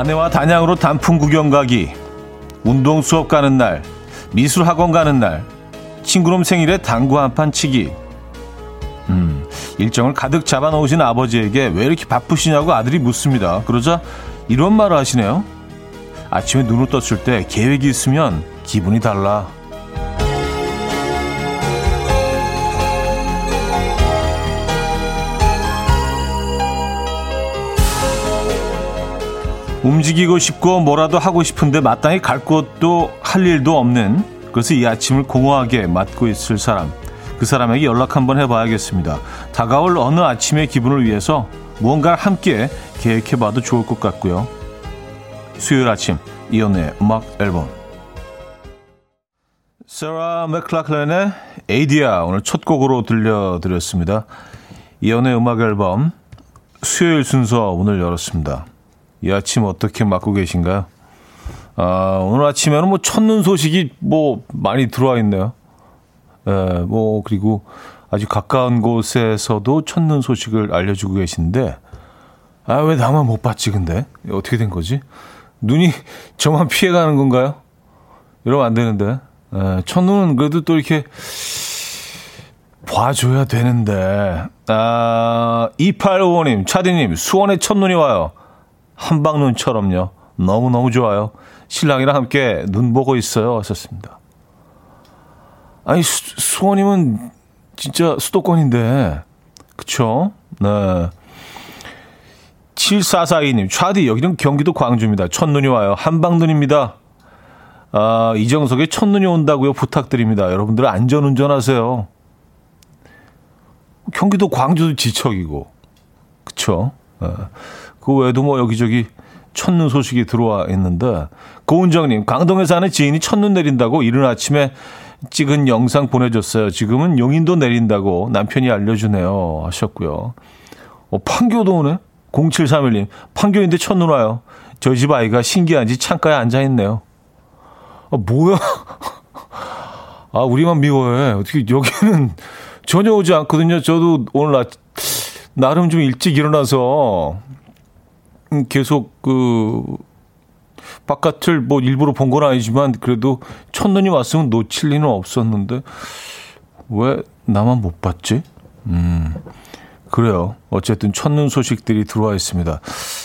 아내와 단양으로 단풍 구경 가기, 운동 수업 가는 날, 미술 학원 가는 날, 친구놈 생일에 당구 한 판 치기. 음, 일정을 가득 잡아 놓으신 아버지에게 왜 이렇게 바쁘시냐고 아들이 묻습니다. 그러자 이런 말을 하시네요. 아침에 눈을 떴을 때 계획이 있으면 기분이 달라. 움직이고 싶고 뭐라도 하고 싶은데 마땅히 갈 곳도 할 일도 없는 그래서 이 아침을 공허하게 맞고 있을 사람 그 사람에게 연락 한번 해봐야겠습니다. 다가올 어느 아침의 기분을 위해서 무언가를 함께 계획해봐도 좋을 것 같고요. 수요일 아침 이연의 음악 앨범 세라 맥클라클렌의 에이디아 오늘 첫 곡으로 들려드렸습니다. 이연의 음악 앨범 수요일 순서 오늘 열었습니다. 이 아침 어떻게 맞고 계신가요? 아, 오늘 아침에는 뭐 첫눈 소식이 뭐 많이 들어와 있네요. 예, 뭐, 그리고 아주 가까운 곳에서도 첫눈 소식을 알려주고 계신데, 아, 왜 나만 못 봤지, 근데? 어떻게 된 거지? 눈이 저만 피해가는 건가요? 이러면 안 되는데. 예, 첫눈은 그래도 또 이렇게 봐줘야 되는데. 아, 2855님, 차디님, 수원에 첫눈이 와요. 한방눈처럼요. 너무너무 좋아요. 신랑이랑 함께 눈 보고 있어요. 하셨습니다. 아니, 수, 수원이면 진짜 수도권인데. 그쵸? 네. 7442님, 차디, 여기는 경기도 광주입니다. 첫눈이 와요. 한방눈입니다. 아, 이정석의 첫눈이 온다고요. 부탁드립니다. 여러분들 안전 운전 하세요. 경기도 광주도 지척이고. 그쵸? 네. 그 외에도 뭐 여기저기 첫눈 소식이 들어와 있는데 고은정님 강동에 사는 지인이 첫눈 내린다고 이른 아침에 찍은 영상 보내줬어요. 지금은 용인도 내린다고 남편이 알려주네요 하셨고요. 어, 판교도 오네. 0731님 판교인데 첫눈 와요. 저희 집 아이가 신기한지 창가에 앉아 있네요. 아 뭐야? 아 우리만 미워해. 어떻게 여기는 전혀 오지 않거든요. 저도 오늘 나, 나름 좀 일찍 일어나서 음, 계속 그 바깥을 뭐 일부러 본 건 아니지만 그래도 첫눈이 왔으면 놓칠 리는 없었는데 왜 나만 못 봤지? 음. 그래요. 어쨌든 첫눈 소식들이 들어와 있습니다.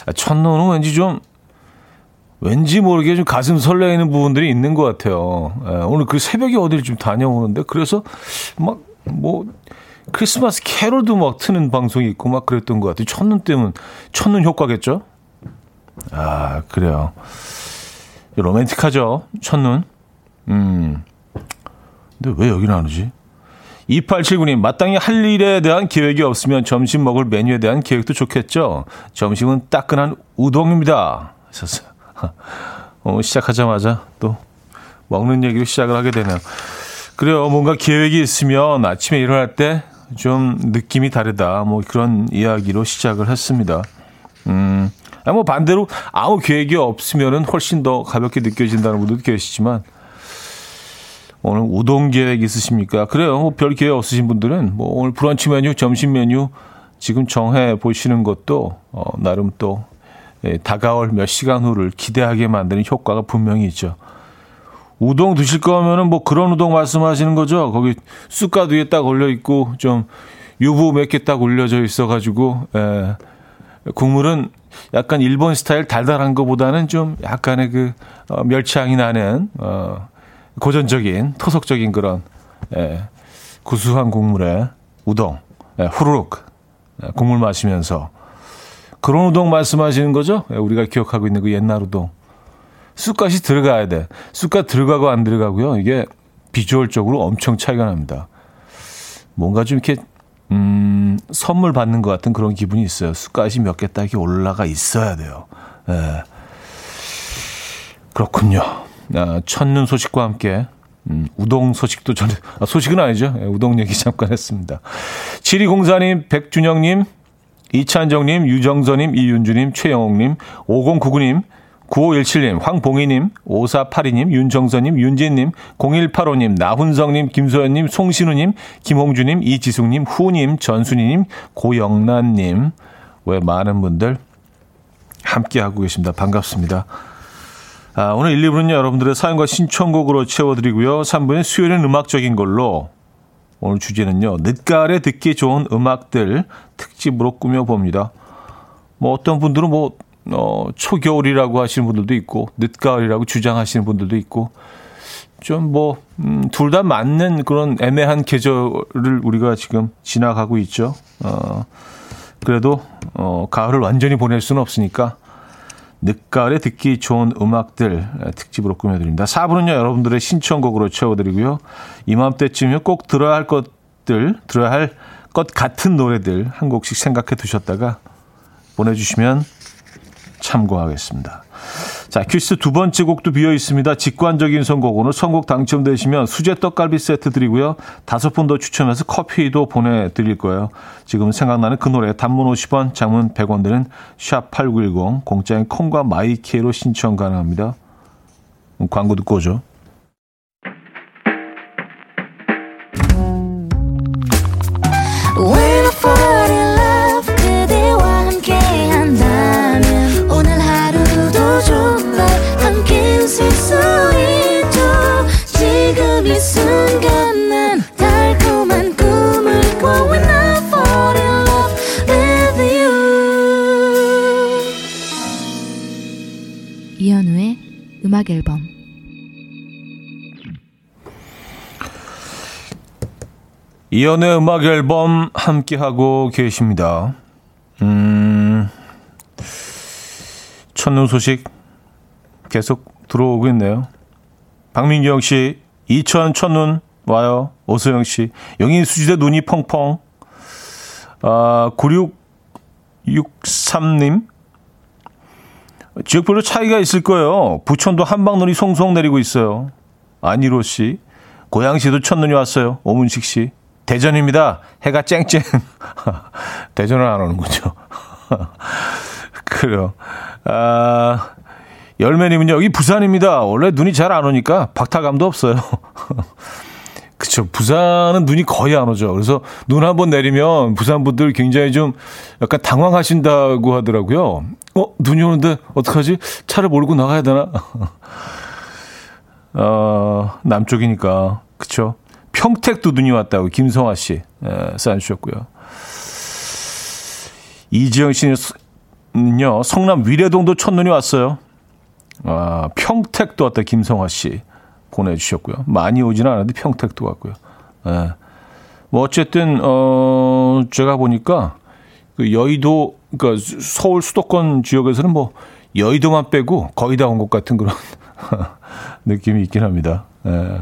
아, 첫눈은 왠지 좀 왠지 모르게 좀 가슴 설레이는 부분들이 있는 것 같아요. 예, 오늘 그 새벽에 어디를 좀 다녀오는데 그래서 막 뭐 크리스마스 캐롤도 막 트는 방송이 있고 막 그랬던 것 같아요. 첫눈 때문에 첫눈 효과겠죠? 아, 그래요. 로맨틱하죠? 첫눈. 음. 근데 왜 여기 나누지? 2879님, 마땅히 할 일에 대한 계획이 없으면 점심 먹을 메뉴에 대한 계획도 좋겠죠? 점심은 따끈한 우동입니다. 하셨어요. 어, 시작하자마자 또 먹는 얘기로 시작을 하게 되네요. 그래요. 뭔가 계획이 있으면 아침에 일어날 때 좀 느낌이 다르다. 뭐 그런 이야기로 시작을 했습니다. 음, 뭐 반대로 아무 계획이 없으면은 훨씬 더 가볍게 느껴진다는 분들도 계시지만 오늘 우동 계획 있으십니까? 그래요. 뭐 별 계획 없으신 분들은 뭐 오늘 브런치 메뉴, 점심 메뉴 지금 정해 보시는 것도 어, 나름 또 예, 다가올 몇 시간 후를 기대하게 만드는 효과가 분명히 있죠. 우동 드실 거면은 뭐 그런 우동 말씀하시는 거죠? 거기 쑥갓 위에 딱 올려 있고 좀 유부 몇 개 딱 올려져 있어 가지고 예. 국물은 약간 일본 스타일 달달한 것보다는 좀 약간의 그 어, 멸치향이 나는 어, 고전적인 토속적인 그런 예, 구수한 국물에 우동 예, 후루룩 예, 국물 마시면서 그런 우동 말씀하시는 거죠? 예, 우리가 기억하고 있는 그 옛날 우동 쑥갓이 들어가야 돼. 쑥갓 들어가고 안 들어가고요. 이게 비주얼적으로 엄청 차이가 납니다. 뭔가 좀 이렇게 음, 선물 받는 것 같은 그런 기분이 있어요. 숟가락이 몇 개 딱이 올라가 있어야 돼요. 예. 그렇군요. 아, 첫눈 소식과 함께 음, 우동 소식도 전 아, 소식은 아니죠. 예, 우동 얘기 잠깐 했습니다. 7204님, 백준영님, 이찬정님, 유정선님, 이윤주님, 최영옥님, 5099님, 9517님, 황봉희님, 5482님, 윤정선님, 윤진님, 0185님, 나훈성님, 김소연님, 송신우님, 김홍주님, 이지숙님, 후님, 전순희님, 고영란님, 왜 많은 분들 함께하고 계십니다. 반갑습니다. 아, 오늘 1, 2부는요, 여러분들의 사연과 신청곡으로 채워드리고요. 3부는 수요일은 음악적인 걸로 오늘 주제는요, 늦가을에 듣기 좋은 음악들 특집으로 꾸며봅니다. 뭐 어떤 분들은 뭐, 어, 초겨울이라고 하시는 분들도 있고, 늦가을이라고 주장하시는 분들도 있고, 좀 뭐, 음, 둘 다 맞는 그런 애매한 계절을 우리가 지금 지나가고 있죠. 어, 그래도, 어, 가을을 완전히 보낼 수는 없으니까, 늦가을에 듣기 좋은 음악들 특집으로 꾸며드립니다. 4부는요, 여러분들의 신청곡으로 채워드리고요. 이맘때쯤이면 꼭 들어야 할 것들, 들어야 할 것 같은 노래들 한 곡씩 생각해 두셨다가 보내주시면 참고하겠습니다. 자, 퀴즈 두 번째 곡도 비어 있습니다. 직관적인 선곡. 오늘 선곡 당첨되시면 수제 떡갈비 세트 드리고요. 다섯 분 더 추첨해서 커피도 보내드릴 거예요. 지금 생각나는 그 노래 단문 50원, 장문 100원 드는 샵8910 공짜인 콩과 마이케로 신청 가능합니다. 광고 듣고 오죠. 이연의 음악 앨범 함께 하고 계십니다. 음, 첫눈 소식 계속 들어오고 있네요. 박민경 씨, 이천 첫눈 와요. 오소영 씨, 영인 수지대 눈이 펑펑. 아, 9663님, 지역별로 차이가 있을 거예요. 부천도 한방눈이 송송 내리고 있어요. 안희로 씨. 고양시도 첫눈이 왔어요. 오문식 씨. 대전입니다. 해가 쨍쨍. 대전은 안 오는군요. 그래요. 아, 열매님은요, 여기 부산입니다. 원래 눈이 잘 안 오니까 박탈감도 없어요. 그쵸. 부산은 눈이 거의 안 오죠. 그래서 눈 한 번 내리면 부산 분들 굉장히 좀 약간 당황하신다고 하더라고요. 어, 눈이 오는데 어떡하지? 차를 몰고 나가야 되나? 어, 남쪽이니까. 그쵸. 평택도 눈이 왔다고 김성아 씨, 예, 사연 주셨고요. 이지영 씨는요, 성남 위례동도 첫눈이 왔어요. 아, 평택도 왔다, 김성아 씨. 보내주셨고요. 많이 오지는 않았는데 평택도 왔고요. 예. 뭐 어쨌든 어 제가 보니까 그 여의도 그러니까 서울 수도권 지역에서는 뭐 여의도만 빼고 거의 다 온 것 같은 그런 느낌이 있긴 합니다. 예.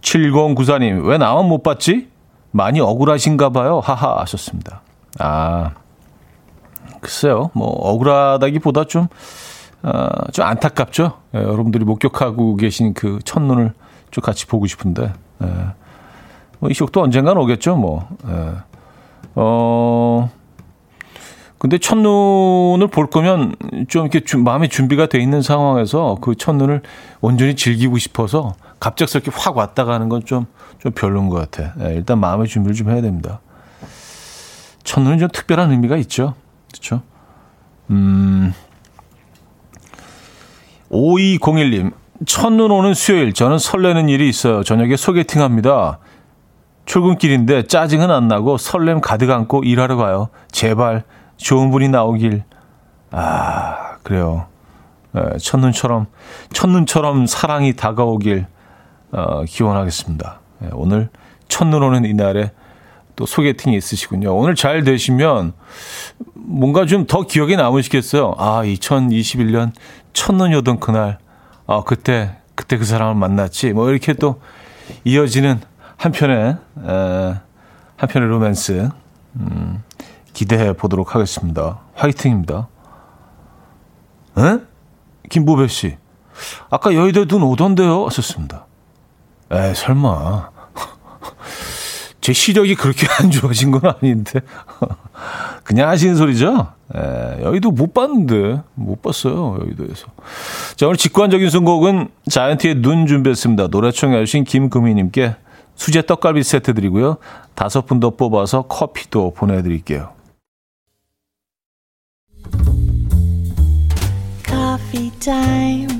7094님, 왜 나만 못 봤지? 많이 억울하신가 봐요. 하하 하셨습니다. 아, 글쎄요. 뭐, 억울하다기보다 좀, 어, 좀 안타깝죠. 예, 여러분들이 목격하고 계신 그 첫눈을 좀 같이 보고 싶은데, 예. 뭐 이 시국도 언젠간 오겠죠, 뭐. 예. 어, 근데 첫눈을 볼 거면 좀 이렇게 주, 마음의 준비가 돼 있는 상황에서 그 첫눈을 온전히 즐기고 싶어서 갑작스럽게 확 왔다 가는 건 좀, 좀 별로인 것 같아. 예, 일단 마음의 준비를 좀 해야 됩니다. 첫눈은 좀 특별한 의미가 있죠. 그렇죠? 음, 5201님, 첫눈 오는 수요일, 저는 설레는 일이 있어요. 저녁에 소개팅 합니다. 출근길인데 짜증은 안 나고 설렘 가득 안고 일하러 가요. 제발 좋은 분이 나오길. 아, 그래요. 네, 첫눈처럼, 첫눈처럼 사랑이 다가오길, 어, 기원하겠습니다. 네, 오늘 첫눈 오는 이날에 또 소개팅이 있으시군요. 오늘 잘 되시면 뭔가 좀 더 기억에 남으시겠어요. 아, 2021년 첫눈이 오던 그날, 아, 그때, 그때 그 사람을 만났지. 뭐 이렇게 또 이어지는 한편의, 에, 한편의 로맨스, 음, 기대해 보도록 하겠습니다. 화이팅입니다. 에? 김보배 씨. 아까 여의도에 눈 오던데요? 하셨습니다. 에, 설마. 제 시력이 그렇게 안 좋아진 건 아닌데. 그냥 하시는 소리죠? 예, 여의도 못 봤는데. 못 봤어요, 여의도에서. 자, 오늘 직관적인 선곡은 자이언티의 눈 준비했습니다. 노래 청해 주신 김금희님께 수제 떡갈비 세트 드리고요. 다섯 분 더 뽑아서 커피도 보내드릴게요. coffee time.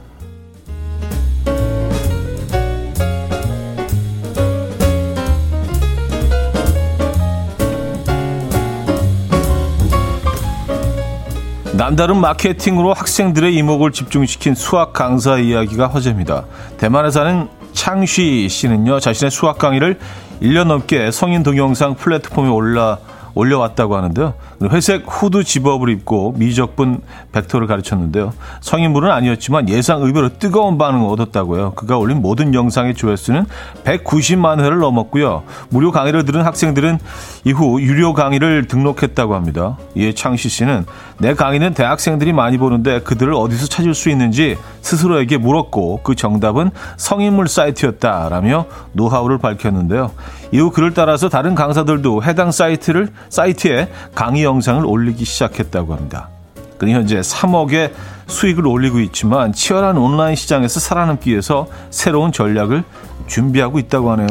남다른 마케팅으로 학생들의 이목을 집중시킨 수학 강사 이야기가 화제입니다. 대만에 사는 창쉬 씨는요, 자신의 수학 강의를 1년 넘게 성인 동영상 플랫폼에 올라 올려왔다고 하는데요. 회색 후드 집업을 입고 미적분 벡터를 가르쳤는데요. 성인물은 아니었지만 예상 의외로 뜨거운 반응을 얻었다고요. 그가 올린 모든 영상의 조회수는 190만 회를 넘었고요. 무료 강의를 들은 학생들은 이후 유료 강의를 등록했다고 합니다. 이에 창시 씨는 내 강의는 대학생들이 많이 보는데 그들을 어디서 찾을 수 있는지 스스로에게 물었고 그 정답은 성인물 사이트였다라며 노하우를 밝혔는데요. 이후 그를 따라서 다른 강사들도 해당 사이트를 사이트에 강의 영상을 올리기 시작했다고 합니다. 그는 현재 3억의 수익을 올리고 있지만 치열한 온라인 시장에서 살아남기 위해서 새로운 전략을 준비하고 있다고 하네요.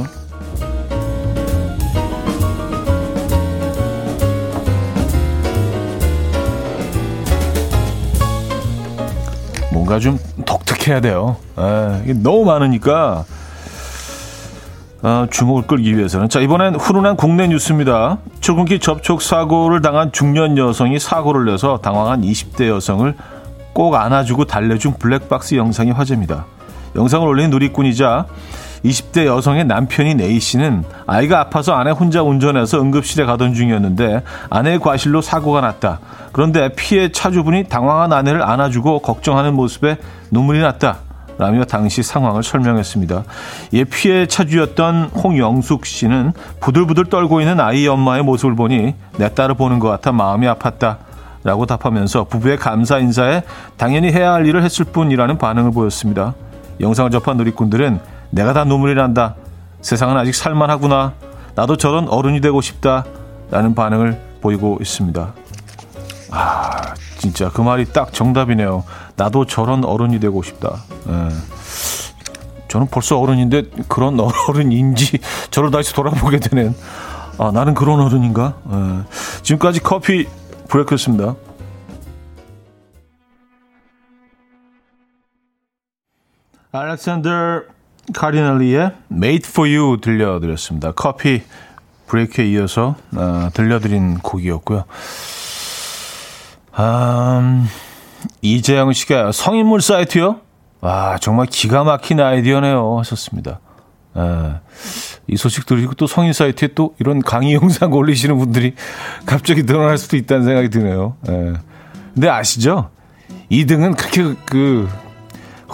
뭔가 좀 독특해야 돼요. 에, 이게 너무 많으니까 어, 주목을 끌기 위해서는 자 이번엔 훈훈한 국내 뉴스입니다. 출근기 접촉 사고를 당한 중년 여성이 사고를 내서 당황한 20대 여성을 꼭 안아주고 달래준 블랙박스 영상이 화제입니다. 영상을 올린 누리꾼이자 20대 여성의 남편인 A씨는 아이가 아파서 아내 혼자 운전해서 응급실에 가던 중이었는데 아내의 과실로 사고가 났다. 그런데 피해 차주분이 당황한 아내를 안아주고 걱정하는 모습에 눈물이 났다. 라며 당시 상황을 설명했습니다. 이에 피해 차주였던 홍영숙 씨는 부들부들 떨고 있는 아이 엄마의 모습을 보니 내 딸을 보는 것 같아 마음이 아팠다. 라고 답하면서 부부의 감사 인사에 당연히 해야 할 일을 했을 뿐이라는 반응을 보였습니다. 영상을 접한 누리꾼들은 내가 다 눈물이 난다. 세상은 아직 살만하구나. 나도 저런 어른이 되고 싶다. 라는 반응을 보이고 있습니다. 아, 진짜 그 말이 딱 정답이네요. 나도 저런 어른이 되고 싶다. 예. 저는 벌써 어른인데 그런 어른인지 저를 다시 돌아보게 되는 아 나는 그런 어른인가? 예. 지금까지 커피 브레이크였습니다. 알렉산더 카리널리의 Made for You 들려드렸습니다. 커피 브레이크에 이어서 어, 들려드린 곡이었고요. 음, 이재영 씨가 성인물 사이트요? 아, 정말 기가 막힌 아이디어네요. 하셨습니다. 에, 이 소식 들으시고 또 성인 사이트에 또 이런 강의 영상 올리시는 분들이 갑자기 늘어날 수도 있다는 생각이 드네요. 에. 근데 아시죠? 2등은 그렇게 그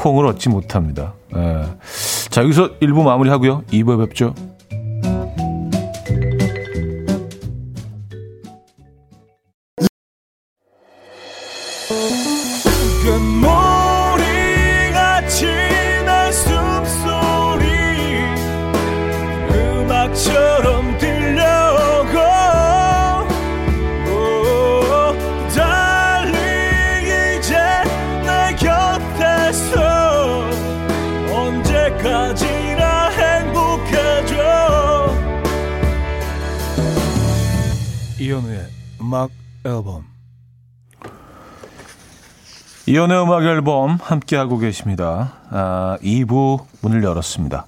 홍을 얻지 못합니다. 에. 자, 여기서 1부 마무리하고요. 2부에 뵙죠. 이현우의 음악 앨범 이현우의 음악 앨범 함께하고 계십니다. 아, 2부 문을 열었습니다.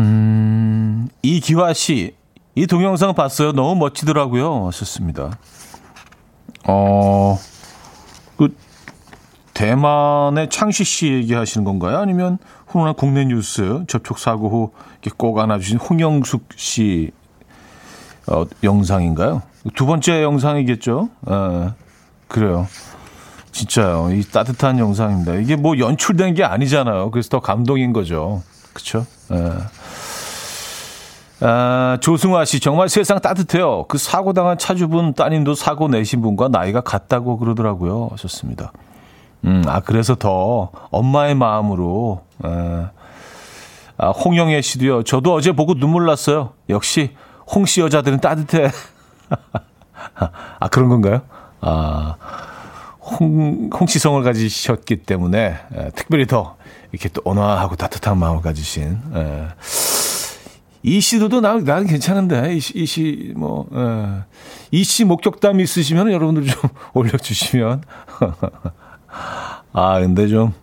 음, 이기화 씨, 이 동영상 봤어요. 너무 멋지더라고요. 하셨습니다. 어, 그, 대만의 창시 씨 얘기하시는 건가요? 아니면 훈훈한 국내 뉴스 접촉 사고 후 이렇게 꼭 안아주신 홍영숙 씨 어, 영상인가요? 두 번째 영상이겠죠? 에, 그래요. 진짜요. 이 따뜻한 영상입니다. 이게 뭐 연출된 게 아니잖아요. 그래서 더 감동인 거죠. 아, 조승화 씨, 정말 세상 따뜻해요. 그 사고당한 차주분 따님도 사고 내신 분과 나이가 같다고 그러더라고요. 하셨습니다. 음, 아, 그래서 더 엄마의 마음으로, 에. 아, 홍영애 씨도요. 저도 어제 보고 눈물 났어요. 역시 홍 씨 여자들은 따뜻해. 아, 그런 건가요? 아, 홍, 홍시성을 가지셨기 때문에 에, 특별히 더 이렇게 또 온화하고 따뜻한 마음을 가지신 에. 이 씨도 나, 나는 괜찮은데 이 씨, 이 씨, 뭐, 에. 이씨 목격담 있으시면 여러분들 좀 올려주시면 아 근데 좀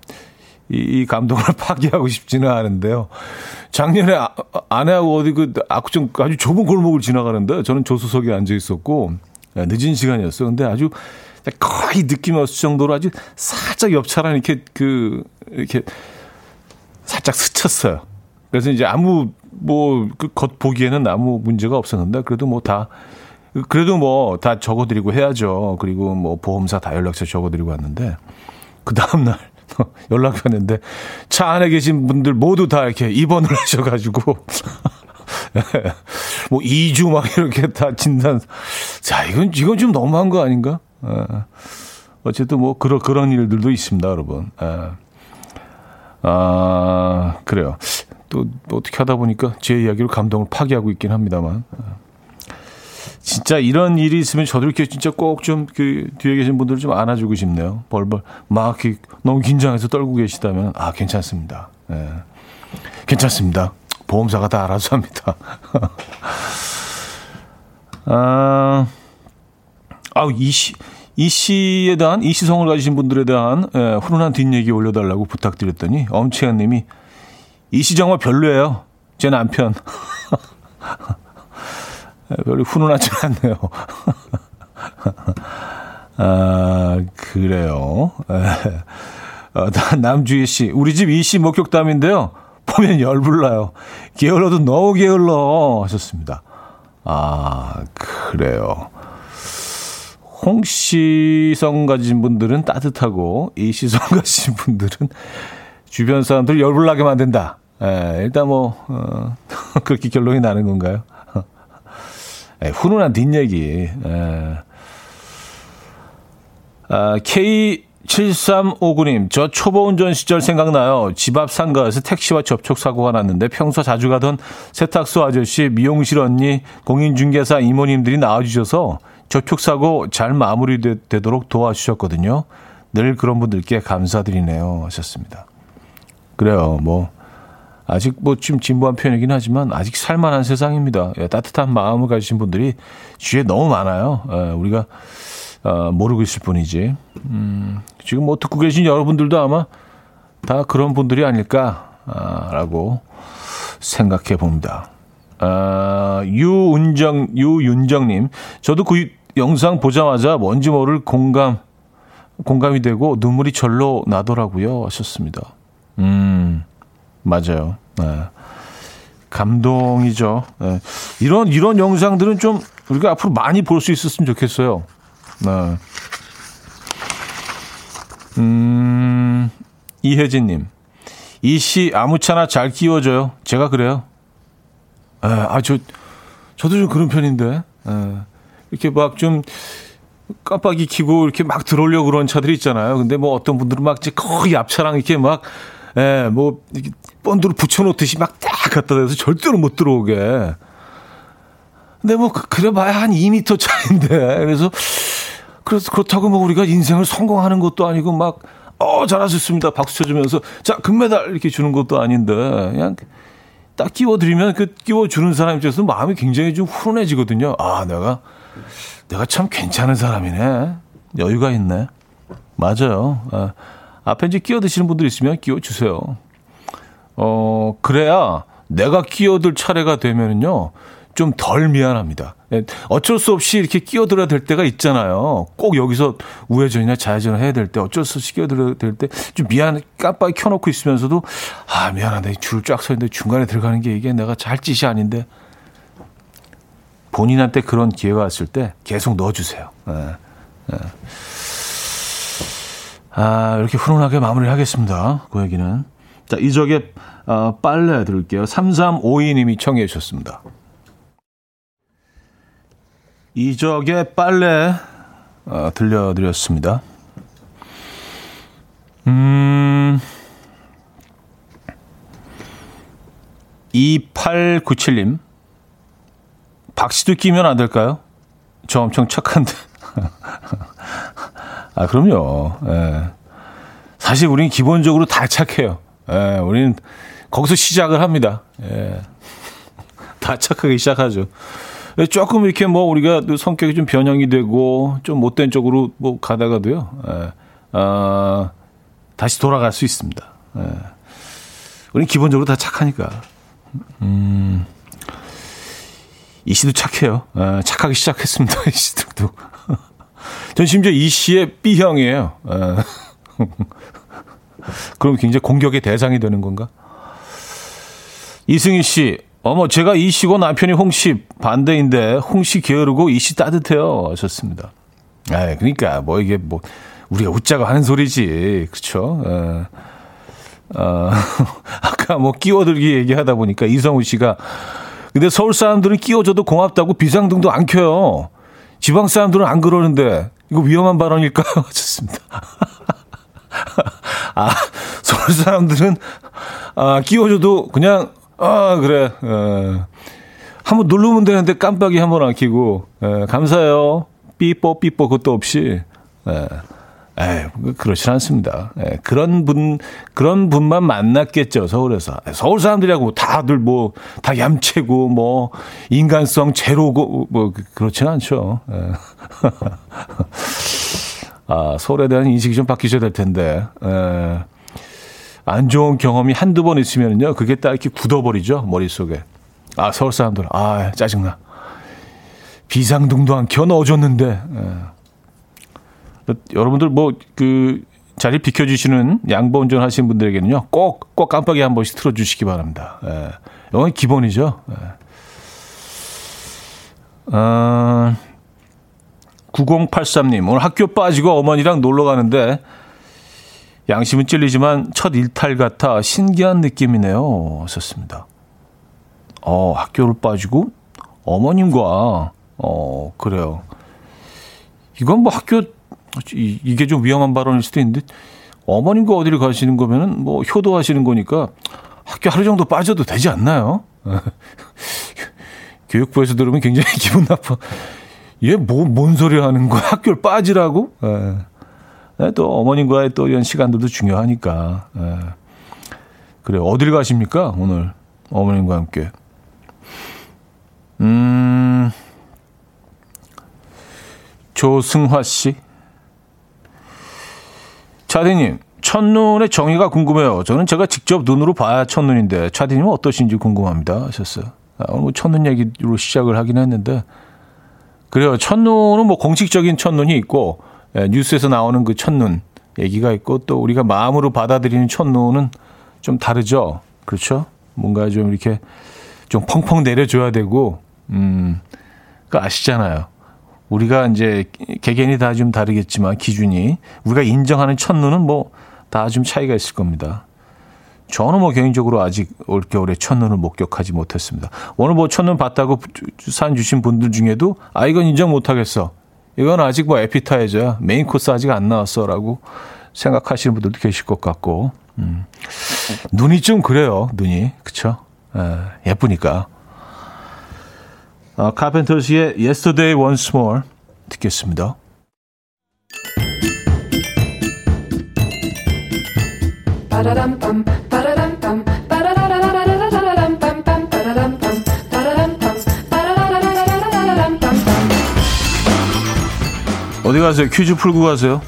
이, 이 감동을 파괴하고 싶지는 않은데요. 작년에 아, 아내하고 어디 그 아쿠정 아주 좁은 골목을 지나가는데 저는 조수석에 앉아 있었고 늦은 시간이었어요. 근데 아주 거의 느낌이 없을 정도로 아주 살짝 옆차랑 이렇게 그 이렇게 살짝 스쳤어요. 그래서 이제 아무 뭐 그 겉 보기에는 아무 문제가 없었는데 그래도 뭐 다 그래도 뭐 다 적어드리고 해야죠. 그리고 뭐 보험사 다 연락처 적어드리고 왔는데 그 다음 날 연락이 왔는데 차 안에 계신 분들 모두 다 이렇게 입원을 하셔가지고 뭐 2주 막 이렇게 다 진단. 자 이건 이건 좀 너무한 거 아닌가? 어. 어쨌든 뭐 그런 그런 일들도 있습니다, 여러분. 예. 아 그래요. 또, 또 어떻게 하다 보니까 제 이야기로 감동을 파괴하고 있긴 합니다만. 진짜 이런 일이 있으면 저도 이렇게 진짜 꼭 좀 그 뒤에 계신 분들 좀 안아주고 싶네요. 벌벌 막 너무 긴장해서 떨고 계시다면 아 괜찮습니다. 예. 괜찮습니다. 보험사가 다 알아서 합니다. 아, 아우 이씨 이 씨에 대한 이 시성을 가지신 분들에 대한 예, 훈훈한 뒷얘기 올려달라고 부탁드렸더니 엄채연님이 이씨 정말 별로예요. 제 남편. 별로 훈훈하지 않네요. 아, 그래요. 어, 남주희 씨, 우리 집 이씨 목격담인데요. 보면 열불나요. 게을러도 너무 게을러 하셨습니다. 아, 그래요. 홍시성 가진 분들은 따뜻하고 이시성 가진 분들은 주변 사람들 열불나게 만든다. 예, 일단 뭐 어, 그렇게 결론이 나는 건가요? 예, 훈훈한 뒷얘기. 예. 아, K7359님, 저 초보 운전 시절 생각나요. 집 앞 상가에서 택시와 접촉사고가 났는데 평소 자주 가던 세탁소 아저씨, 미용실 언니, 공인중개사 이모님들이 나와주셔서 접촉사고 잘 마무리되도록 도와주셨거든요. 늘 그런 분들께 감사드리네요. 하셨습니다. 그래요. 뭐, 아직 뭐 좀 진부한 표현이긴 하지만 아직 살만한 세상입니다. 예, 따뜻한 마음을 가지신 분들이 주위에 너무 많아요. 예, 우리가 어, 모르고 있을 뿐이지. 음, 지금 뭐 듣고 계신 여러분들도 아마 다 그런 분들이 아닐까라고 생각해 봅니다. 아, 유은정, 유윤정님. 저도 그 영상 보자마자 뭔지 모를 공감, 공감이 되고 눈물이 절로 나더라고요. 하셨습니다. 음. 맞아요. 네. 감동이죠. 네. 이런 이런 영상들은 좀 우리가 앞으로 많이 볼 수 있었으면 좋겠어요. 네. 음, 이혜진님. 이시 아무차나 잘 끼워줘요. 제가 그래요. 에, 네, 아, 저, 저도 좀 그런 편인데. 에, 네. 이렇게 막 좀 깜빡이 켜고 이렇게 막 들어오려고 그런 차들이 있잖아요. 근데 뭐 어떤 분들은 막 거의 앞차랑 이렇게 막 예, 뭐, 이렇게 본드로 붙여놓듯이 막 딱 갖다 대서 절대로 못 들어오게. 근데 뭐, 그, 그래 봐야 한 2미터 차인데. 그래서, 그래서 그렇다고 뭐 우리가 인생을 성공하는 것도 아니고 막, 어, 잘하셨습니다. 박수 쳐주면서, 자, 금메달 이렇게 주는 것도 아닌데, 그냥 딱 끼워드리면 그 끼워주는 사람 입장에서 마음이 굉장히 좀 훈훈해지거든요. 아, 내가, 내가 참 괜찮은 사람이네. 여유가 있네. 맞아요. 아, 앞에 이제 끼어 드시는 분들 있으면 끼워 주세요. 어, 그래야 내가 끼어들 차례가 되면은요, 좀 덜 미안합니다. 예, 어쩔 수 없이 이렇게 끼어들어야 될 때가 있잖아요. 꼭 여기서 우회전이나 좌회전을 해야 될 때, 어쩔 수 없이 끼어들어야 될 때, 좀 미안, 깜빡이 켜놓고 있으면서도, 아, 미안하다. 줄을 쫙서 있는데 중간에 들어가는 게 이게 내가 잘 짓이 아닌데. 본인한테 그런 기회가 왔을 때 계속 넣어주세요. 예, 예. 아, 이렇게 훈훈하게 마무리를 하겠습니다. 그 얘기는. 자, 이적의 어, 빨래 들을게요. 3352님이 청해 주셨습니다. 이적의 빨래 어, 들려드렸습니다. 음, 2897님. 박씨도 끼면 안 될까요? 저 엄청 착한데. 아, 그럼요. 예. 사실 우리는 기본적으로 다 착해요. 예, 우리는 거기서 시작을 합니다. 예. 다 착하게 시작하죠. 예, 조금 이렇게 뭐 우리가 성격이 좀 변형이 되고 좀 못된 쪽으로 뭐 가다가도요. 예. 아, 다시 돌아갈 수 있습니다. 예. 우리는 기본적으로 다 착하니까. 음. 이 씨도 착해요. 예, 착하게 시작했습니다. 이 씨들도. 전 심지어 이 씨의 B형이에요. 예. 그럼 굉장히 공격의 대상이 되는 건가? 이승희 씨, 어머, 제가 이 씨고 남편이 홍 씨 반대인데 홍 씨 게으르고 이 씨 따뜻해요. 하셨습니다. 아, 그러니까 뭐 이게 뭐 우리가 웃자고 하는 소리지, 그렇죠? 어, 어, 아까 뭐 끼워들기 얘기하다 보니까 이성우 씨가 근데 서울 사람들은 끼워줘도 고맙다고 비상등도 안 켜요. 지방 사람들은 안 그러는데 이거 위험한 발언일까요? 하셨습니다. 아, 서울 사람들은 아, 끼워줘도 그냥 아 그래. 에, 한번 누르면 되는데 깜빡이 한번 안 켜고 에, 감사해요. 삐뽀 삐뽀 그것도 없이. 에, 에 그렇진 않습니다. 에, 그런 분 그런 분만 만났겠죠 서울에서 서울 사람들이라고 다들 뭐 다 얌체고 뭐 인간성 제로고 뭐 그렇진 않죠. 에. 아 서울에 대한 인식이 좀 바뀌셔야 될 텐데. 에. 안 좋은 경험이 한두 번 있으면요. 그게 딱 이렇게 굳어버리죠. 머릿속에. 아, 서울 사람들. 아, 짜증나. 비상등도 안 켜 넣어줬는데. 예. 여러분들 뭐, 그, 자리 비켜주시는 양보 운전 하시는 분들에게는요. 꼭, 꼭 깜빡이 한 번씩 틀어주시기 바랍니다. 예. 이건 기본이죠. 예. 아, 9083님, 오늘 학교 빠지고 어머니랑 놀러 가는데 양심은 찔리지만 첫 일탈 같아 신기한 느낌이네요. 하셨습니다. 어, 학교를 빠지고 어머님과, 어, 그래요. 이건 뭐 학교, 이, 게 좀 위험한 발언일 수도 있는데, 어머님과 어디를 가시는 거면은 뭐 효도하시는 거니까 학교 하루 정도 빠져도 되지 않나요? 교육부에서 들으면 굉장히 기분 나빠. 얘 뭐, 뭔 소리 하는 거야? 학교를 빠지라고? 예. 네, 또 어머님과의 또 이런 시간들도 중요하니까. 네. 그래 어딜 가십니까 오늘 어머님과 함께? 음, 조승화 씨. 차디님, 첫눈의 정의가 궁금해요. 저는 제가 직접 눈으로 봐야 첫눈인데, 차디님은 어떠신지 궁금합니다. 하셨어요. 아, 오늘 뭐 첫눈 얘기로 시작을 하긴 했는데, 그래요. 첫눈은 뭐 공식적인 첫눈이 있고, 예, 뉴스에서 나오는 그 첫눈 얘기가 있고 또 우리가 마음으로 받아들이는 첫눈은 좀 다르죠. 그렇죠? 뭔가 좀 이렇게 좀 펑펑 내려줘야 되고, 음, 그 아시잖아요. 우리가 이제 개개인이 다 좀 다르겠지만 기준이 우리가 인정하는 첫눈은 뭐 다 좀 차이가 있을 겁니다. 저는 뭐 개인적으로 아직 올겨울에 첫눈을 목격하지 못했습니다. 오늘 뭐 첫눈 봤다고 산 주신 분들 중에도 아 이건 인정 못하겠어. 이건 아직 뭐 에피타이저야. 메인 코스 아직 안 나왔어라고 생각하시는 분들도 계실 것 같고. 음. 눈이 좀 그래요. 눈이. 그쵸? 에, 예쁘니까. 어, 카펜터스의 Yesterday Once More 듣겠습니다. 어디 가세요? 퀴즈 풀고 가세요.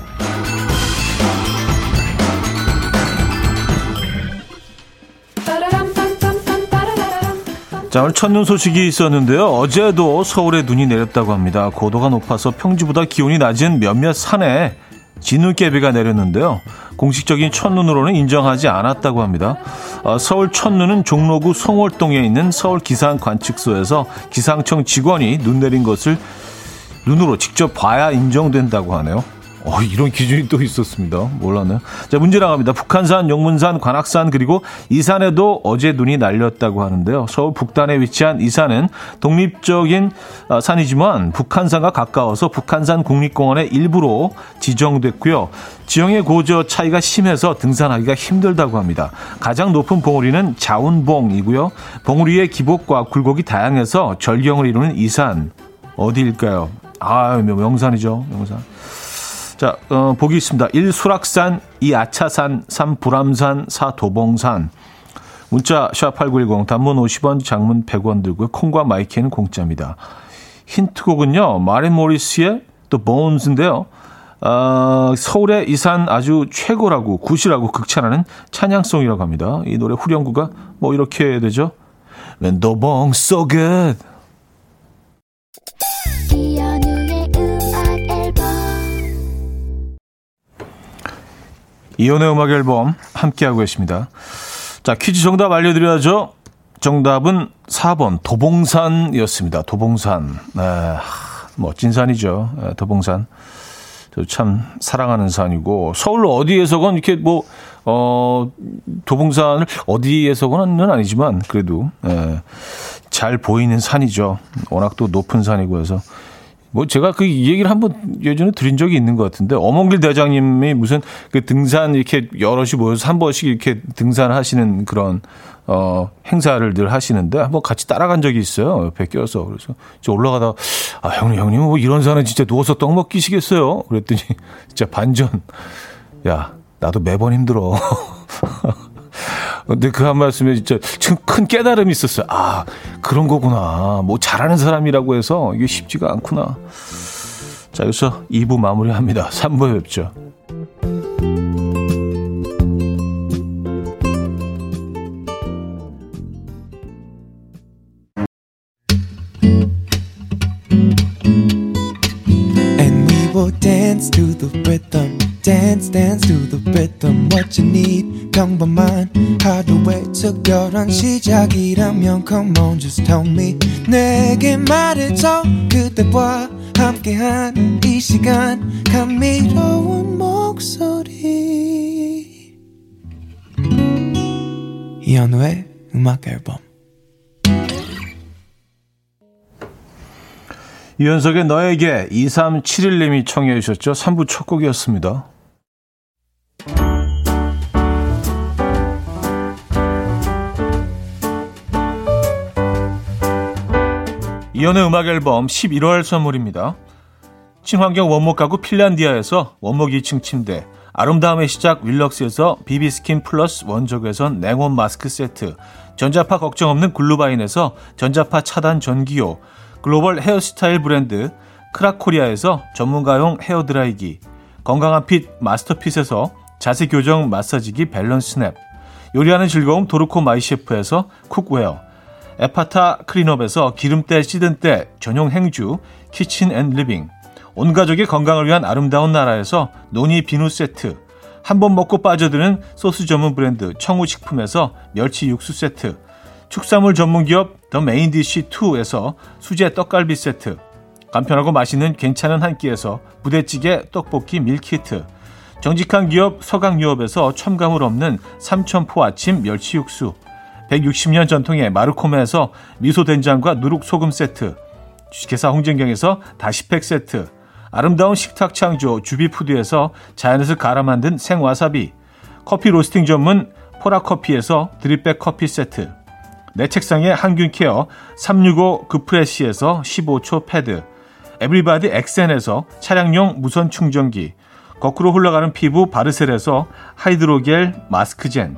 자, 오늘 첫눈 소식이 있었는데요. 어제도 서울에 눈이 내렸다고 합니다. 고도가 높아서 평지보다 기온이 낮은 몇몇 산에 진눈깨비가 내렸는데요. 공식적인 첫눈으로는 인정하지 않았다고 합니다. 어, 서울 첫눈은 종로구 송월동에 있는 서울 기상 관측소에서 기상청 직원이 눈 내린 것을 눈으로 직접 봐야 인정된다고 하네요. 어, 이런 기준이 또 있었습니다. 몰랐네요. 자, 문제 나갑니다. 북한산, 용문산, 관악산, 그리고 이산에도 어제 눈이 날렸다고 하는데요. 서울 북단에 위치한 이 산은 독립적인 아, 산이지만 북한산과 가까워서 북한산 국립공원의 일부로 지정됐고요. 지형의 고저 차이가 심해서 등산하기가 힘들다고 합니다. 가장 높은 봉우리는 자운봉이고요. 봉우리의 기복과 굴곡이 다양해서 절경을 이루는 이산 어디일까요? 아, 명산이죠. 명산. 자, 어, 보기 있습니다. 1. 수락산, 2. 아차산, 3. 불암산, 4. 도봉산. 문자 샵8910 단문 50원, 장문 100원 들고요. 콩과 마이케이는 공짜입니다. 힌트곡은요. 마린 모리스의 The Bones인데요. 어, 서울의 이산 아주 최고라고 good이라고 극찬하는 찬양송이라고 합니다. 이 노래 후렴구가 뭐 이렇게 되죠. When the bones so 이연의 음악 앨범 함께하고 계십니다. 자, 퀴즈 정답 알려드려야죠. 정답은 4번 도봉산이었습니다. 도봉산. 네, 멋진 산이죠. 네, 도봉산. 참 사랑하는 산이고 서울 어디에서건 이렇게 뭐 어, 도봉산을 어디에서건은 아니지만 그래도 예, 잘 보이는 산이죠. 워낙 또 높은 산이고 해서 뭐 제가 그 얘기를 한번 예전에 드린 적이 있는 것 같은데 어몽길 대장님이 무슨 그 등산 이렇게 여럿이 모여서 한 번씩 이렇게 등산하시는 그런 어 행사를 늘 하시는데 한번 같이 따라간 적이 있어요. 옆에 껴서. 그래서 저 올라가다 아 형님 형님 뭐 이런 산에 진짜 누워서 떡 먹기시겠어요? 그랬더니 진짜 반전. 야 나도 매번 힘들어 근데 그 한 말씀에 진짜 큰 깨달음이 있었어요. 아, 그런 거구나. 뭐 잘하는 사람이라고 해서 이게 쉽지가 않구나. 자, 여기서 2부 마무리합니다. 3부에 뵙죠. 평범한 하루의 특별한 시작이라면 come on just tell me 내게 말해줘 그대와 함께한 이 시간 감미로운 목소리 이현우의 음악 앨범 이현석의 너에게 2371님이 청해 주셨죠. 3부 첫 곡이었습니다. 이연의 음악 앨범 11월 선물입니다. 친환경 원목 가구 핀란디아에서 원목 2층 침대, 아름다움의 시작 윌럭스에서 비비스킨 플러스 원적외선 냉온 마스크 세트, 전자파 걱정 없는 글루바인에서 전자파 차단 전기요, 글로벌 헤어스타일 브랜드 크라코리아에서 전문가용 헤어드라이기, 건강한 fit 마스터핏에서 자세 교정 마사지기 밸런스 스냅, 요리하는 즐거움 도르코 마이셰프에서 cookware, 에파타 클린업에서 기름때 찌든 때 전용 행주 키친 앤 리빙. 온 가족의 건강을 위한 아름다운 나라에서 노니 비누 세트. 한 번 먹고 빠져드는 소스 전문 브랜드 청우식품에서 멸치 육수 세트. 축산물 전문 기업 더 메인디시2에서 수제 떡갈비 세트. 간편하고 맛있는 괜찮은 한 끼에서 부대찌개 떡볶이 밀키트. 정직한 기업 서강유업에서 첨가물 없는 삼천포 아침 멸치 육수 160년 전통의 마르코메에서 미소된장과 누룩소금 세트, 주식회사 홍진경에서 다시팩 세트, 아름다운 식탁 창조 주비푸드에서 자연에서 갈아 만든 생와사비, 커피 로스팅 전문 포라커피에서 drip bag 커피 세트, 내 책상에 항균케어 365 그프레시에서 15초 패드, 에브리바디 엑센에서 차량용 무선 충전기, 거꾸로 흘러가는 피부 바르셀에서 하이드로겔 마스크젠,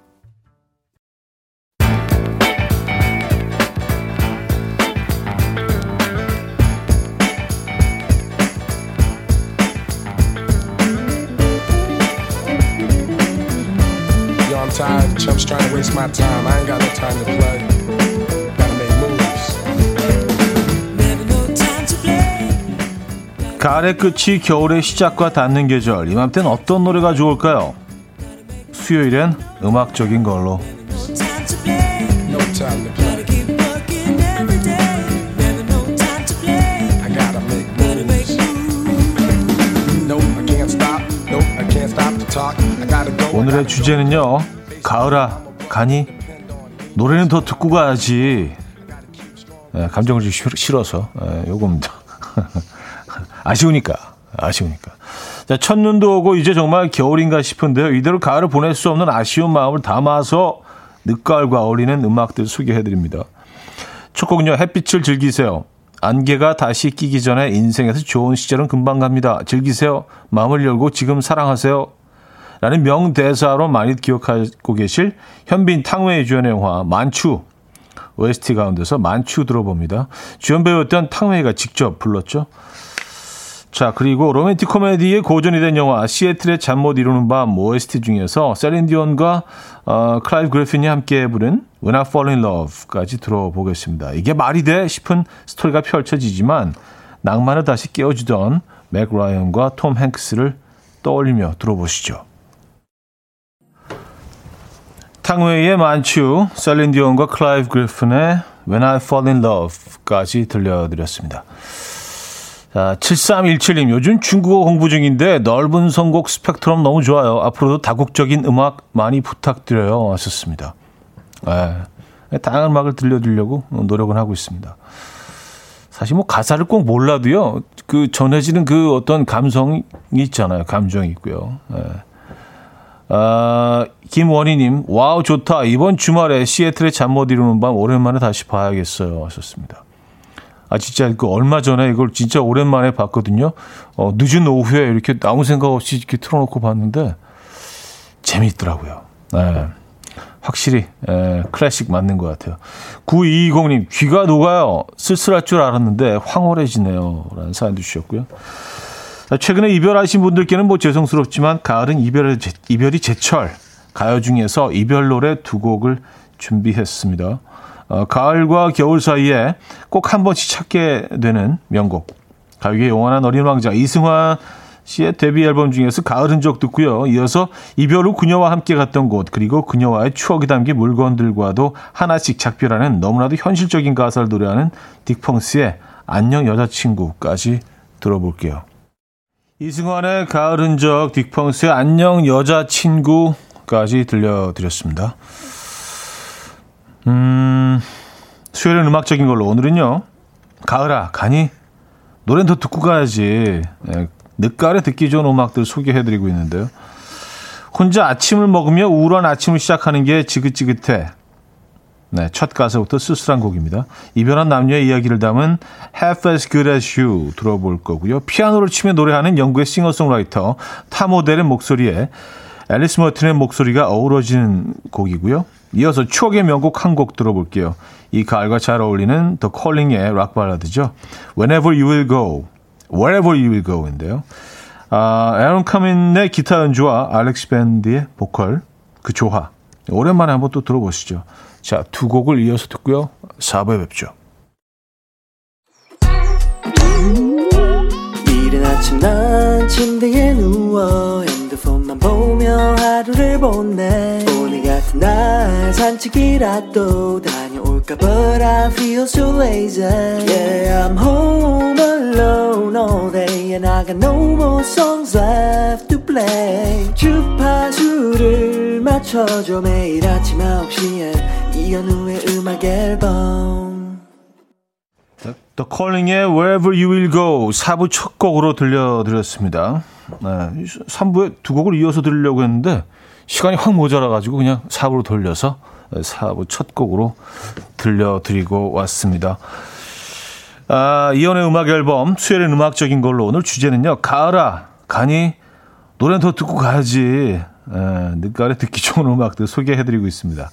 tired. Chumps trying to waste my time. I ain't got no time to play. Gotta make moves. 가을의 끝이 겨울의 시작과 닿는 계절. 이맘땐 어떤 노래가 좋을까요? 수요일엔 음악적인 걸로. No time to play. 오늘의 주제는요 가을아, 가니? 노래는 더 듣고 가야지. 네, 감정을 좀 싫어서. 네, 요겁니다. 아쉬우니까. 아쉬우니까. 자, 첫눈도 오고 이제 정말 겨울인가 싶은데요. 이대로 가을을 보낼 수 없는 아쉬운 마음을 담아서 늦가을과 어울리는 음악들 소개해드립니다. 첫 곡은요. 햇빛을 즐기세요. 안개가 다시 끼기 전에 인생에서 좋은 시절은 금방 갑니다. 즐기세요. 마음을 열고 지금 사랑하세요. 라는 명대사로 많이 기억하고 계실 현빈 탕웨이 주연의 영화 만추 OST 가운데서 만추 들어봅니다. 주연 배우였던 탕웨이가 직접 불렀죠. 자, 그리고 로맨틱 코미디의 고전이 된 영화 시애틀의 잠 못 이루는 밤 OST 중에서 셀린디온과 어, 클라이브 그리핀이 함께 부른 When I Fall in Love까지 들어보겠습니다. 이게 말이 돼 싶은 스토리가 펼쳐지지만 낭만을 다시 깨워주던 맥 라이언과 톰 행크스를 떠올리며 들어보시죠. 탕웨이의 만추, 셀린디온과 클라이브 그리핀의 When I Fall in Love까지 들려드렸습니다. 자, 7317님, 요즘 중국어 공부 중인데 넓은 선곡 스펙트럼 너무 좋아요. 앞으로도 다국적인 음악 많이 부탁드려요. 하셨습니다. 네, 다양한 음악을 들려드리려고 노력을 하고 있습니다. 사실 뭐 가사를 꼭 몰라도요, 그 전해지는 그 어떤 감성이 있잖아요. 감정이 있고요. 네. 아, 김원희님, wow, 좋다. 이번 주말에 시애틀의 잠 못 이루는 밤 오랜만에 다시 봐야겠어요. 하셨습니다. 아, 진짜 그 얼마 전에 이걸 진짜 오랜만에 봤거든요. 어, 늦은 오후에 이렇게 아무 생각 없이 이렇게 틀어놓고 봤는데 재미있더라고요. 네. 확실히 에, 클래식 맞는 것 같아요. 9220님 귀가 녹아요. 쓸쓸할 줄 알았는데 황홀해지네요. 라는 사연도 주셨고요. 최근에 이별하신 분들께는 뭐 죄송스럽지만 가을은 이별의 제, 이별이 제철 가요 중에서 이별 노래 두 곡을 준비했습니다. 어, 가을과 겨울 사이에 꼭 한 번씩 찾게 되는 명곡 가요계 영원한 어린 왕자 이승환 씨의 데뷔 앨범 중에서 가을 흔적 듣고요. 이어서 이별 후 그녀와 함께 갔던 곳 그리고 그녀와의 추억이 담긴 물건들과도 하나씩 작별하는 너무나도 현실적인 가사를 노래하는 딕펑스의 안녕 여자친구까지 들어볼게요. 이승환의 가을 흔적, 딕펑스의 안녕 여자친구까지 들려드렸습니다. 음, 수요일은 음악적인 걸로 오늘은요. 가을아, 가니? 노래는 더 듣고 가야지. 네, 늦가을에 듣기 좋은 음악들 소개해드리고 있는데요. 혼자 아침을 먹으며 우울한 아침을 시작하는 게 지긋지긋해. 네, 첫 가사부터 쓸쓸한 곡입니다. 이별한 남녀의 이야기를 담은 Half as Good as You 들어볼 거고요. 피아노를 치며 노래하는 영국의 싱어송라이터 톰 오델의 목소리에 앨리스 머튼의 목소리가 어우러지는 곡이고요. 이어서 추억의 명곡 한 곡 들어볼게요. 이 가을과 잘 어울리는 The Calling의 락 발라드죠. Whenever You Will Go, Wherever You Will Go인데요. 아, 에런 카민의 기타 연주와 알렉스 밴드의 보컬 그 조화 오랜만에 한번 또 들어보시죠. 자, 두 곡을 이어서 듣고요. 4부에 뵙죠. 이른 아침 난 침대에 누워 핸드폰만 보며 하루를 보내 오늘 같은 날 산책이라도 다녀올까 But I feel so lazy Yeah, I'm home alone all day And I got no more songs left play 주파수를 맞춰줘 매일 아침 9시에 이현우의 음악 앨범 The Calling의 Wherever You Will Go 4부 첫 곡으로 들려드렸습니다. 네, 3부에 두 곡을 이어서 들으려고 했는데 시간이 확 모자라가지고 그냥 4부로 돌려서 4부 첫 곡으로 들려드리고 왔습니다. 아, 이연의 음악 앨범 수요일은 음악적인 걸로 오늘 주제는요. 가을아 가니 노래는 더 듣고 가야지. 에, 늦가을에 듣기 좋은 음악들 소개해드리고 있습니다.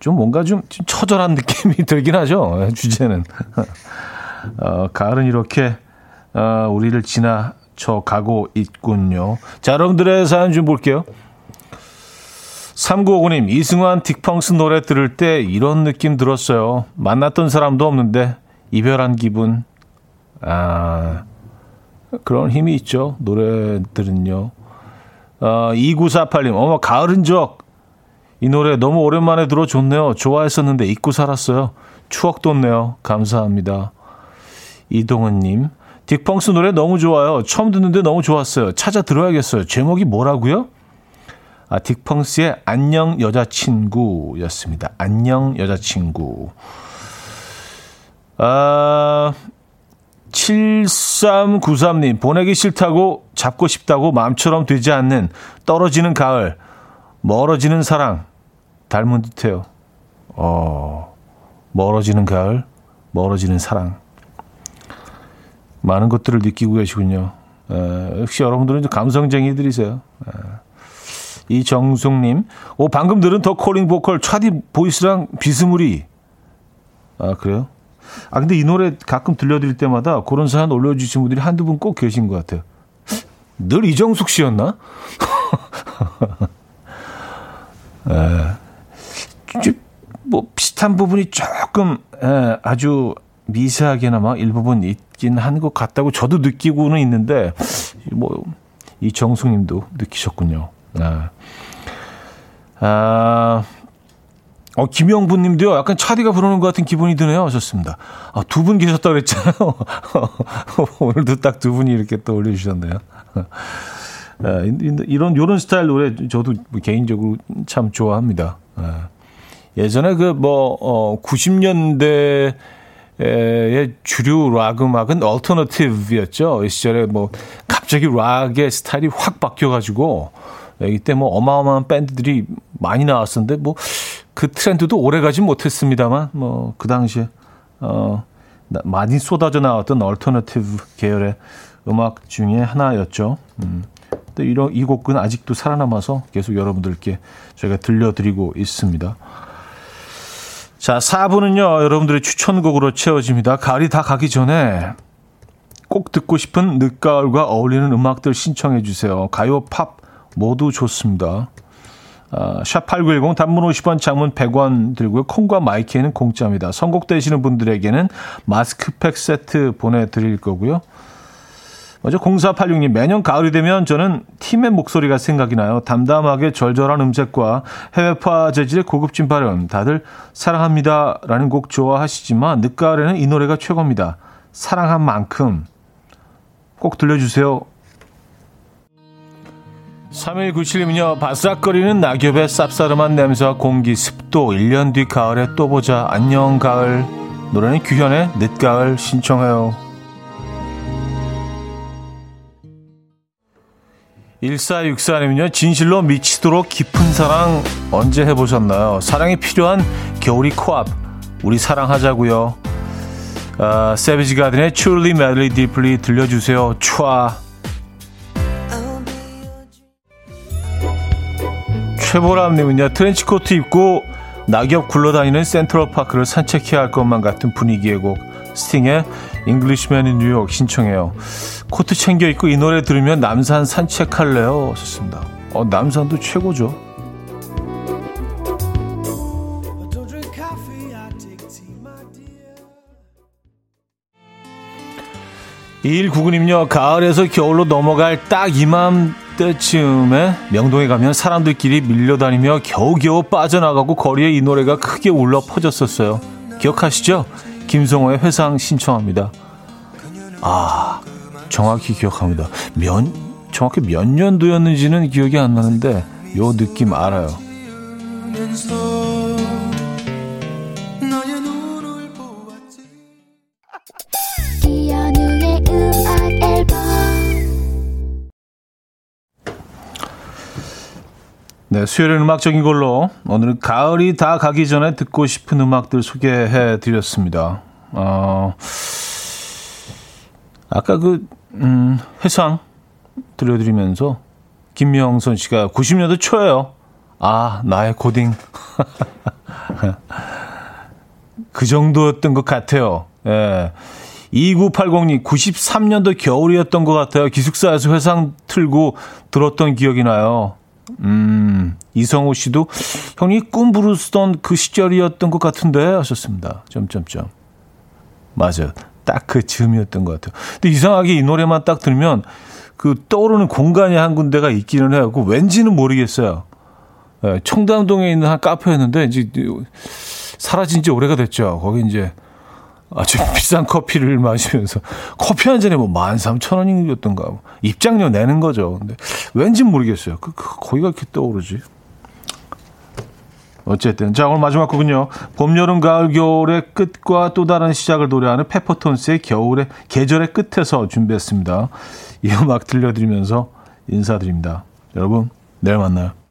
좀 뭔가 좀, 좀 처절한 느낌이 들긴 하죠. 주제는. 어, 가을은 이렇게 어, 우리를 지나쳐 가고 있군요. 자, 여러분들의 사연 좀 볼게요. 3959님, 이승환 딕펑스 노래 들을 때 이런 느낌 들었어요. 만났던 사람도 없는데 이별한 기분. 아, 그런 힘이 있죠. 노래들은요. 어, 2948님, 어머, 가을 흔적. 이 노래 너무 오랜만에 들어 좋네요. 좋아했었는데 잊고 살았어요. 추억 돋네요. 감사합니다. 이동은님. 딕펑스 노래 너무 좋아요. 처음 듣는데 너무 좋았어요. 찾아 들어야겠어요. 제목이 뭐라고요? 아, 딕펑스의 안녕 여자친구였습니다. 안녕 여자친구. 아, 7393님, 보내기 싫다고 잡고 싶다고 마음처럼 되지 않는 떨어지는 가을, 멀어지는 사랑, 닮은 듯해요. 어, 멀어지는 가을, 멀어지는 사랑. 많은 것들을 느끼고 계시군요. 에, 역시 여러분들은 감성쟁이들이세요. 에. 이정숙님, 오, 방금 들은 더 콜링 보컬 차디 보이스랑 비스무리. 아, 그래요? 아, 근데 이 노래 가끔 들려드릴 때마다 그런 사연 올려주신 분들이 한두 분 꼭 계신 것 같아요. 늘 이정숙 씨였나? 에, 뭐, 비슷한 부분이 조금, 에, 아주 미세하게나마 일부분 있긴 한 것 같다고 저도 느끼고는 있는데, 뭐, 이정숙 님도 느끼셨군요. 아, 아 어, 김영분 님도요, 약간 차디가 부르는 것 같은 기분이 드네요. 하셨습니다. 아, 두 분 계셨다 그랬잖아요. 오늘도 딱 두 분이 이렇게 또 올려주셨네요. 아, 이런, 요런 스타일 노래 저도 개인적으로 참 좋아합니다. 아, 예전에 그 뭐, 어, 90년대 의 주류 락 음악은 alternative였죠. 이 시절에 뭐 갑자기 락의 스타일이 확 바뀌어가지고 이때 뭐 어마어마한 밴드들이 많이 나왔었는데 뭐 그 트렌드도 오래 가진 못했습니다만 뭐 그 당시에 어 많이 쏟아져 나왔던 alternative 계열의 음악 중에 하나였죠. 음. 근데 이런 이 곡은 아직도 살아남아서 계속 여러분들께 저희가 들려드리고 있습니다. 자, 4부는요, 여러분들의 추천곡으로 채워집니다. 가을이 다 가기 전에 꼭 듣고 싶은 늦가을과 어울리는 음악들 신청해 주세요. 가요, 팝, 모두 좋습니다. 아, 샵8910 단문 50원 장문 100원 들고요. 콩과 마이키에는 공짜입니다. 선곡되시는 분들에게는 마스크팩 세트 보내드릴 거고요. 먼저 0486님 매년 가을이 되면 저는 팀의 목소리가 생각이 나요. 담담하게 절절한 음색과 해외파 재질의 고급진 발음 다들 사랑합니다 라는 곡 좋아하시지만 늦가을에는 이 노래가 최고입니다. 사랑한 만큼 꼭 들려주세요. 3197님은요, 바싹거리는 낙엽의 쌉싸름한 냄새와 공기, 습도, 1년 뒤 가을에 또 보자. 안녕, 가을. 노래는 규현의 늦가을 신청해요. 1464님은요, 진실로 미치도록 깊은 사랑 언제 해보셨나요? 사랑이 필요한 겨울이 코앞. 우리 사랑하자고요. 아, 세비지 가든의 Truly Madly Deeply 들려주세요. 촤. 최보람님은요, 트렌치코트 입고 낙엽 굴러다니는 센트럴파크를 산책해야 할 것만 같은 분위기의 곡, 스팅의 Englishman in New York 신청해요. 코트 챙겨 입고 이 노래 들으면 남산 산책할래요? 좋습니다. 어, 남산도 최고죠. 2199님요, 가을에서 겨울로 넘어갈 딱 이맘 때쯤에 명동에 가면 사람들끼리 밀려다니며 겨우겨우 빠져나가고 거리에 이 노래가 크게 울려 퍼졌었어요. 기억하시죠? 김성호의 회상 신청합니다. 아, 정확히 기억합니다. 몇, 정확히 몇 년도였는지는 기억이 안 나는데 요 느낌 알아요. 네, 수요일은 음악적인 걸로 오늘은 가을이 다 가기 전에 듣고 싶은 음악들 소개해 드렸습니다. 어, 아까 그, 음, 회상 들려드리면서 김명선 씨가 90년대 초예요. 아, 나의 고딩. 그 정도였던 것 같아요. 예. 2980님, 93년도 겨울이었던 것 같아요. 기숙사에서 회상 틀고 들었던 기억이 나요. 음, 이성우 씨도 형이 꿈 부르던 그 시절이었던 것 같은데 하셨습니다. 점점점. 맞아요. 딱 그 즈음이었던 것 같아요. 근데 이상하게 이 노래만 딱 들으면 그 떠오르는 공간이 한 군데가 있기는 해요. 그 왠지는 모르겠어요. 네, 청담동에 있는 한 카페였는데 이제 사라진 지 오래가 됐죠. 거기 이제 아주 비싼 커피를 마시면서 커피 한 잔에 뭐 13,000원이었던가 입장료 내는 거죠. 근데 왠지 모르겠어요. 그, 그 거기가 이렇게 떠오르지. 어쨌든 자 오늘 마지막 곡은요. 봄, 여름, 가을, 겨울의 끝과 또 다른 시작을 노래하는 페퍼톤스의 겨울의 계절의 끝에서 준비했습니다. 이 음악 들려드리면서 인사드립니다. 여러분 내일 만나요.